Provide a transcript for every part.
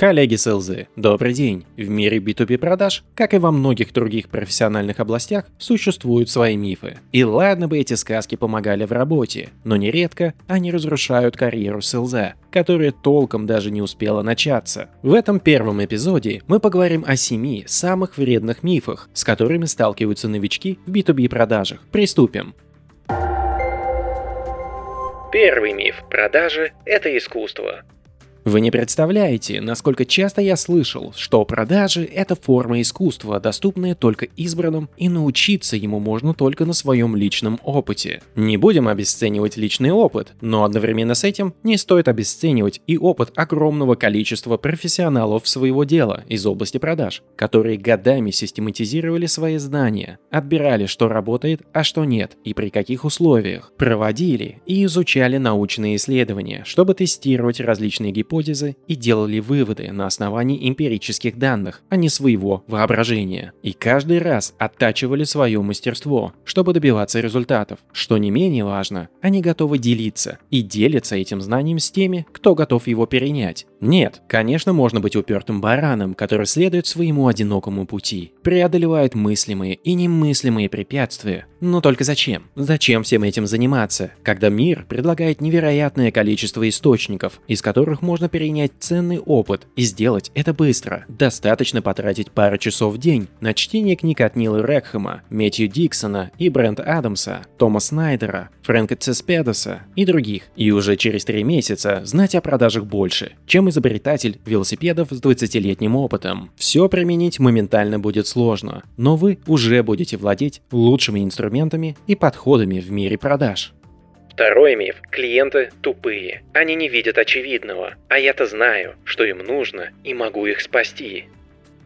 Коллеги с добрый день! В мире B2B продаж, как и во многих других профессиональных областях, существуют свои мифы. И ладно бы эти сказки помогали в работе, но нередко они разрушают карьеру с которая толком даже не успела начаться. В этом первом эпизоде мы поговорим о семи самых вредных мифах, с которыми сталкиваются новички в B2B продажах. Приступим! Первый миф – продажи – это искусство. Вы не представляете, насколько часто я слышал, что продажи – это форма искусства, доступная только избранным, и научиться ему можно только на своем личном опыте. Не будем обесценивать личный опыт, но одновременно с этим не стоит обесценивать и опыт огромного количества профессионалов своего дела из области продаж, которые годами систематизировали свои знания, отбирали, что работает, а что нет, и при каких условиях, проводили и изучали научные исследования, чтобы тестировать различные гипотезы гипотезы и делали выводы на основании эмпирических данных, а не своего воображения. И каждый раз оттачивали свое мастерство, чтобы добиваться результатов. Что не менее важно, они готовы делиться и делятся этим знанием с теми, кто готов его перенять. Нет, конечно, можно быть упертым бараном, который следует своему одинокому пути, преодолевает мыслимые и немыслимые препятствия. Но только зачем? Зачем всем этим заниматься, когда мир предлагает невероятное количество источников, из которых можно перенять ценный опыт и сделать это быстро. Достаточно потратить пару часов в день на чтение книг от Нила Рекхэма, Мэтью Диксона и Брента Адамса, Тома Снайдера, Фрэнка Цеспедоса и других, и уже через три месяца знать о продажах больше, чем изобретатель велосипедов с 20-летним опытом. Все применить моментально будет сложно, но вы уже будете владеть лучшими инструментами и подходами в мире продаж. Второй миф. Клиенты тупые. Они не видят очевидного. А я-то знаю, что им нужно и могу их спасти.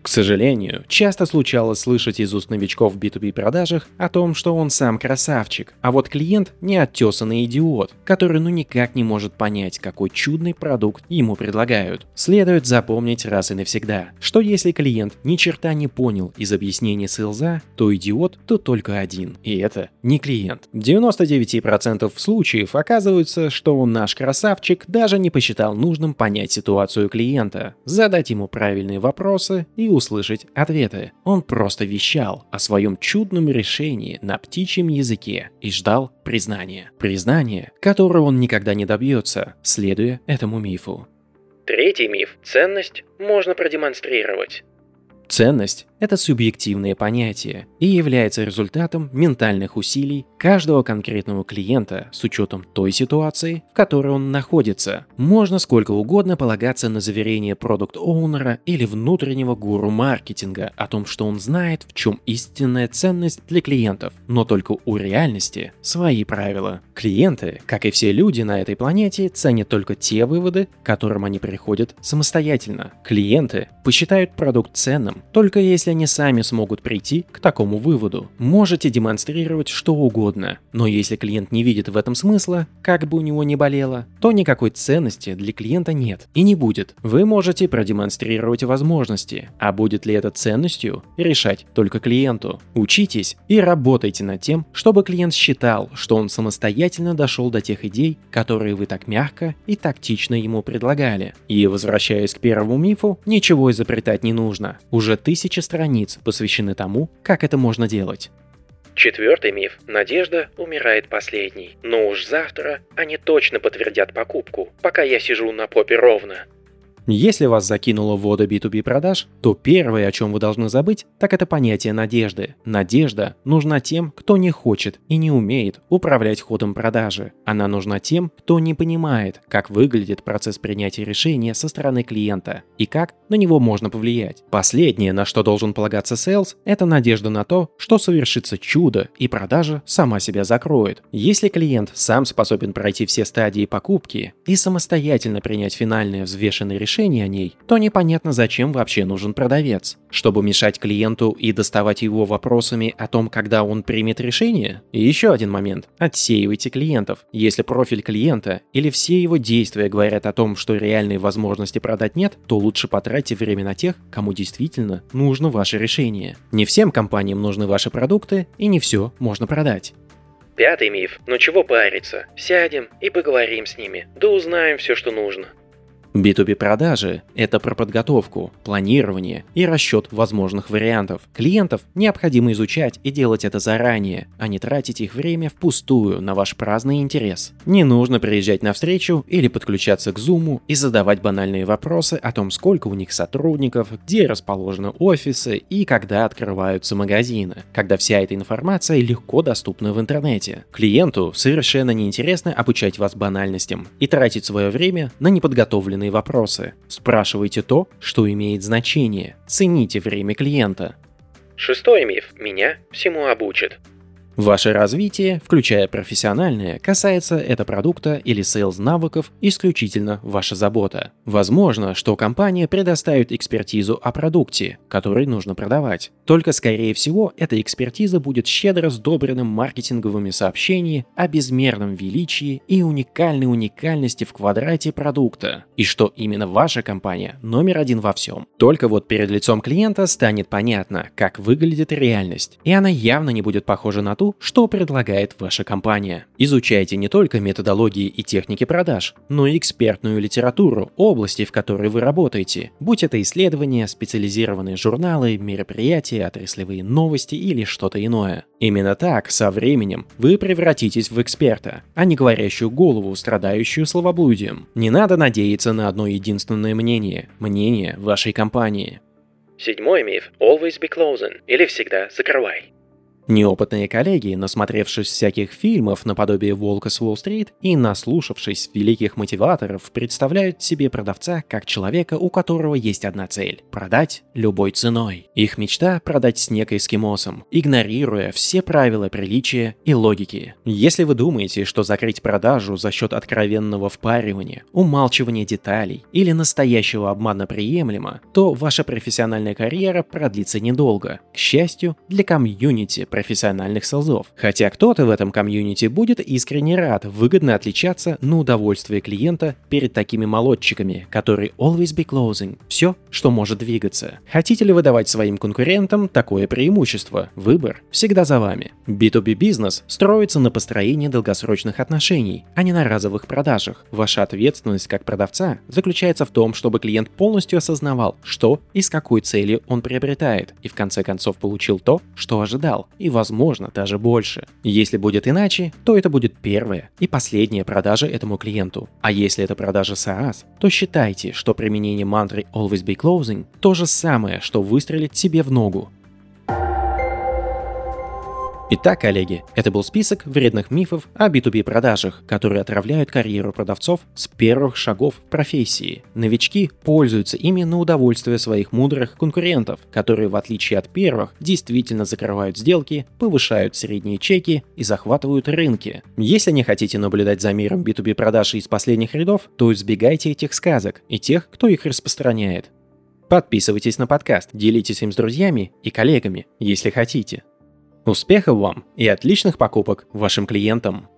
К сожалению, часто случалось слышать из уст новичков в B2B продажах о том, что он сам красавчик, а вот клиент не оттесанный идиот, который ну никак не может понять, какой чудный продукт ему предлагают. Следует запомнить раз и навсегда, что если клиент ни черта не понял из объяснения селза, то идиот тут только один, и это не клиент. В 99% случаев оказывается, что он наш красавчик даже не посчитал нужным понять ситуацию клиента, задать ему правильные вопросы и услышать ответы. Он просто вещал о своем чудном решении на птичьем языке и ждал признания. Признания, которого он никогда не добьется, следуя этому мифу. Третий миф – ценность можно продемонстрировать. Ценность – это субъективное понятие и является результатом ментальных усилий каждого конкретного клиента с учетом той ситуации, в которой он находится. Можно сколько угодно полагаться на заверение продукт-оунера или внутреннего гуру маркетинга о том, что он знает, в чем истинная ценность для клиентов, но только у реальности свои правила. Клиенты, как и все люди на этой планете, ценят только те выводы, к которым они приходят самостоятельно. Клиенты посчитают продукт ценным, только если они сами смогут прийти к такому выводу. Можете демонстрировать что угодно, но если клиент не видит в этом смысла, как бы у него ни болело, то никакой ценности для клиента нет и не будет. Вы можете продемонстрировать возможности, а будет ли это ценностью, решать только клиенту. Учитесь и работайте над тем, чтобы клиент считал, что он самостоятельно дошел до тех идей, которые вы так мягко и тактично ему предлагали. И возвращаясь к первому мифу, ничего изобретать не нужно. Уже тысячи страниц посвящены тому, как это можно делать. Четвертый миф. Надежда умирает последней. Но уж завтра они точно подтвердят покупку, пока я сижу на попе ровно. Если вас закинуло в воду B2B продаж, то первое, о чем вы должны забыть, так это понятие надежды. Надежда нужна тем, кто не хочет и не умеет управлять ходом продажи. Она нужна тем, кто не понимает, как выглядит процесс принятия решения со стороны клиента и как на него можно повлиять. Последнее, на что должен полагаться sales, это надежда на то, что совершится чудо и продажа сама себя закроет. Если клиент сам способен пройти все стадии покупки и самостоятельно принять финальное взвешенное решение, решение о ней, то непонятно, зачем вообще нужен продавец. Чтобы мешать клиенту и доставать его вопросами о том, когда он примет решение? И еще один момент. Отсеивайте клиентов. Если профиль клиента или все его действия говорят о том, что реальной возможности продать нет, то лучше потратьте время на тех, кому действительно нужно ваше решение. Не всем компаниям нужны ваши продукты, и не все можно продать. Пятый миф. Ну чего париться? Сядем и поговорим с ними. Да узнаем все, что нужно. B2B продажи – это про подготовку, планирование и расчет возможных вариантов. Клиентов необходимо изучать и делать это заранее, а не тратить их время впустую на ваш праздный интерес. Не нужно приезжать на встречу или подключаться к Zoom и задавать банальные вопросы о том, сколько у них сотрудников, где расположены офисы и когда открываются магазины, когда вся эта информация легко доступна в интернете. Клиенту совершенно неинтересно обучать вас банальностям и тратить свое время на неподготовленные неожиданные вопросы. Спрашивайте то, что имеет значение. Цените время клиента. Шестой миф. Меня всему обучат. Ваше развитие, включая профессиональное, касается это продукта или сейлз навыков исключительно ваша забота. Возможно, что компания предоставит экспертизу о продукте, который нужно продавать. Только скорее всего эта экспертиза будет щедро сдобрена маркетинговыми сообщениями о безмерном величии и уникальной уникальности в квадрате продукта. И что именно ваша компания номер один во всем. Только вот перед лицом клиента станет понятно, как выглядит реальность. И она явно не будет похожа на ту, ту, что предлагает ваша компания. Изучайте не только методологии и техники продаж, но и экспертную литературу области, в которой вы работаете, будь это исследования, специализированные журналы, мероприятия, отраслевые новости или что-то иное. Именно так, со временем, вы превратитесь в эксперта, а не говорящую голову, страдающую словоблудием. Не надо надеяться на одно единственное мнение – мнение вашей компании. Седьмой миф – always be closing, или всегда закрывай. Неопытные коллеги, насмотревшись всяких фильмов наподобие «Волка с Уолл-стрит» и наслушавшись великих мотиваторов, представляют себе продавца как человека, у которого есть одна цель – продать любой ценой. Их мечта – продать снег эскимосам, игнорируя все правила приличия и логики. Если вы думаете, что закрыть продажу за счет откровенного впаривания, умалчивания деталей или настоящего обмана приемлемо, то ваша профессиональная карьера продлится недолго. К счастью, для комьюнити профессиональных селзов. Хотя кто-то в этом комьюнити будет искренне рад выгодно отличаться на удовольствие клиента перед такими молодчиками, которые always be closing. Все, что может двигаться. Хотите ли вы давать своим конкурентам такое преимущество? Выбор всегда за вами. B2B бизнес строится на построении долгосрочных отношений, а не на разовых продажах. Ваша ответственность как продавца заключается в том, чтобы клиент полностью осознавал, что и с какой целью он приобретает, и в конце концов получил то, что ожидал, и, возможно, даже больше. Если будет иначе, то это будет первая и последняя продажа этому клиенту. А если это продажа SaaS, то считайте, что применение мантры Always Be Closing то же самое, что выстрелить себе в ногу. Итак, коллеги, это был список вредных мифов о B2B продажах, которые отравляют карьеру продавцов с первых шагов профессии. Новички пользуются ими на удовольствие своих мудрых конкурентов, которые, в отличие от первых, действительно закрывают сделки, повышают средние чеки и захватывают рынки. Если не хотите наблюдать за миром B2B продаж из последних рядов, то избегайте этих сказок и тех, кто их распространяет. Подписывайтесь на подкаст, делитесь им с друзьями и коллегами, если хотите. Успехов вам и отличных покупок вашим клиентам!